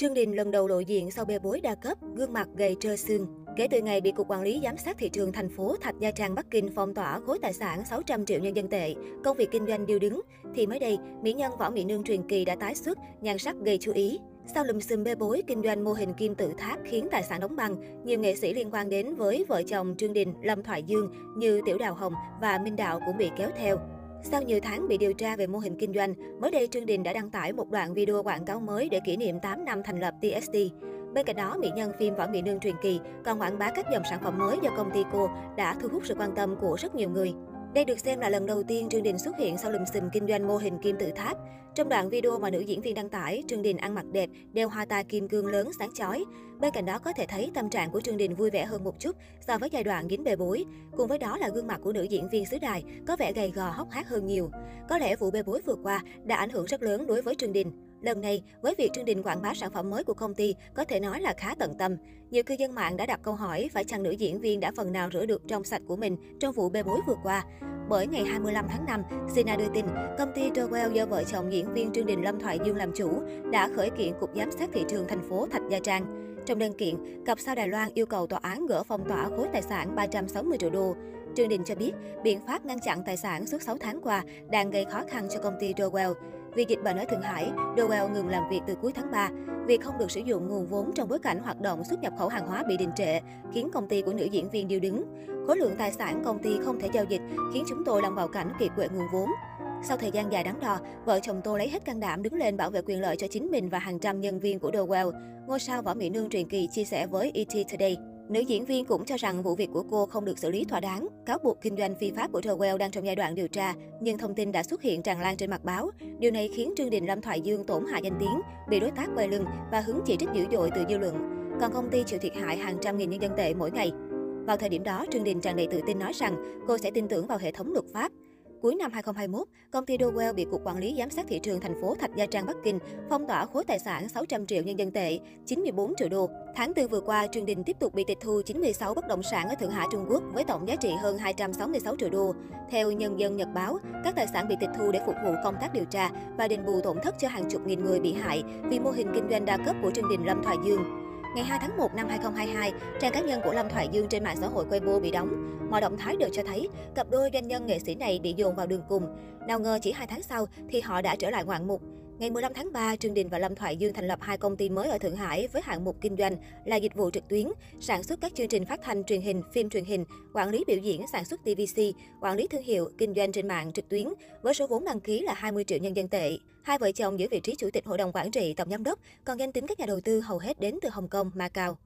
Trương Đình lần đầu lộ diện sau bê bối đa cấp, gương mặt gầy trơ xương. Kể từ ngày bị Cục Quản lý Giám sát Thị trường thành phố Thạch Gia Trang Bắc Kinh phong tỏa khối tài sản 600 triệu nhân dân tệ, công việc kinh doanh điêu đứng, thì mới đây, mỹ nhân Võ Mỹ Nương truyền kỳ đã tái xuất, nhan sắc gây chú ý. Sau lùm xùm bê bối kinh doanh mô hình kim tự tháp khiến tài sản đóng băng, nhiều nghệ sĩ liên quan đến với vợ chồng Trương Đình, Lâm Thoại Dương như Tiểu Đào Hồng và Minh Đạo cũng bị kéo theo. Sau nhiều tháng bị điều tra về mô hình kinh doanh, mới đây Trương Đình đã đăng tải một đoạn video quảng cáo mới để kỷ niệm 8 năm thành lập TST. Bên cạnh đó, mỹ nhân phim Võ Mỹ Nương truyền kỳ còn quảng bá các dòng sản phẩm mới do công ty cô đã thu hút sự quan tâm của rất nhiều người. Đây được xem là lần đầu tiên Trương Đình xuất hiện sau lùm xùm kinh doanh mô hình kim tự tháp. Trong đoạn video mà nữ diễn viên đăng tải, Trương Đình ăn mặc đẹp, đeo hoa tai kim cương lớn sáng chói. Bên cạnh đó có thể thấy tâm trạng của Trương Đình vui vẻ hơn một chút so với giai đoạn dính bê bối. Cùng với đó là gương mặt của nữ diễn viên xứ đài có vẻ gầy gò hốc hác hơn nhiều. Có lẽ vụ bê bối vừa qua đã ảnh hưởng rất lớn đối với Trương Đình. Lần này, với việc Trương Đình quảng bá sản phẩm mới của công ty có thể nói là khá tận tâm. Nhiều cư dân mạng đã đặt câu hỏi phải chăng nữ diễn viên đã phần nào rửa được trong sạch của mình trong vụ bê bối vừa qua. Bởi ngày 25 tháng 5, Sina đưa tin, công ty Dowell do vợ chồng diễn viên Trương Đình Lâm Thoại Dương làm chủ đã khởi kiện Cục Giám sát Thị trường thành phố Thạch Gia Trang. Trong đơn kiện, cặp sao Đài Loan yêu cầu tòa án gỡ phong tỏa khối tài sản 360 triệu đô. Trương Đình cho biết, biện pháp ngăn chặn tài sản suốt 6 tháng qua đang gây khó khăn cho công ty Dowell. Vì dịch bệnh ở Thượng Hải, Dowell ngừng làm việc từ cuối tháng 3. Việc không được sử dụng nguồn vốn trong bối cảnh hoạt động xuất nhập khẩu hàng hóa bị đình trệ, khiến công ty của nữ diễn viên điêu đứng. Khối lượng tài sản công ty không thể giao dịch, khiến chúng tôi lâm vào cảnh kiệt quệ nguồn vốn. Sau thời gian dài đắn đo, vợ chồng tôi lấy hết can đảm đứng lên bảo vệ quyền lợi cho chính mình và hàng trăm nhân viên của Dowell. Ngôi sao Võ Mỹ Nương truyền kỳ chia sẻ với ET Today. Nữ diễn viên cũng cho rằng vụ việc của cô không được xử lý thỏa đáng. Cáo buộc kinh doanh phi pháp của Terwell đang trong giai đoạn điều tra, nhưng thông tin đã xuất hiện tràn lan trên mặt báo. Điều này khiến Trương Đình Lâm Thoại Dương tổn hại danh tiếng, bị đối tác quay lưng và hứng chỉ trích dữ dội từ dư luận. Còn công ty chịu thiệt hại hàng trăm nghìn nhân dân tệ mỗi ngày. Vào thời điểm đó, Trương Đình tràn đầy tự tin nói rằng cô sẽ tin tưởng vào hệ thống luật pháp. Cuối năm 2021, công ty Dowell bị Cục Quản lý Giám sát Thị trường thành phố Thạch Gia Trang Bắc Kinh phong tỏa khối tài sản 600 triệu nhân dân tệ, 94 triệu đô. Tháng 4 vừa qua, Trương Đình tiếp tục bị tịch thu 96 bất động sản ở Thượng Hải Trung Quốc với tổng giá trị hơn 266 triệu đô. Theo Nhân dân Nhật Báo, các tài sản bị tịch thu để phục vụ công tác điều tra và đền bù tổn thất cho hàng chục nghìn người bị hại vì mô hình kinh doanh đa cấp của Trương Đình Lâm Thoại Dương. Ngày 2 tháng 1 năm 2022, trang cá nhân của Lâm Thoại Dương trên mạng xã hội Weibo bị đóng. Mọi động thái đều cho thấy cặp đôi doanh nhân nghệ sĩ này bị dồn vào đường cùng. Nào ngờ chỉ 2 tháng sau thì họ đã trở lại ngoạn mục. Ngày 15 tháng 3, Trương Đình và Lâm Thoại Dương thành lập hai công ty mới ở Thượng Hải với hạng mục kinh doanh là dịch vụ trực tuyến, sản xuất các chương trình phát thanh truyền hình, phim truyền hình, quản lý biểu diễn, sản xuất TVC, quản lý thương hiệu, kinh doanh trên mạng trực tuyến với số vốn đăng ký là 20 triệu nhân dân tệ. Hai vợ chồng giữ vị trí chủ tịch hội đồng quản trị, tổng giám đốc, còn danh tính các nhà đầu tư hầu hết đến từ Hồng Kông, Macau.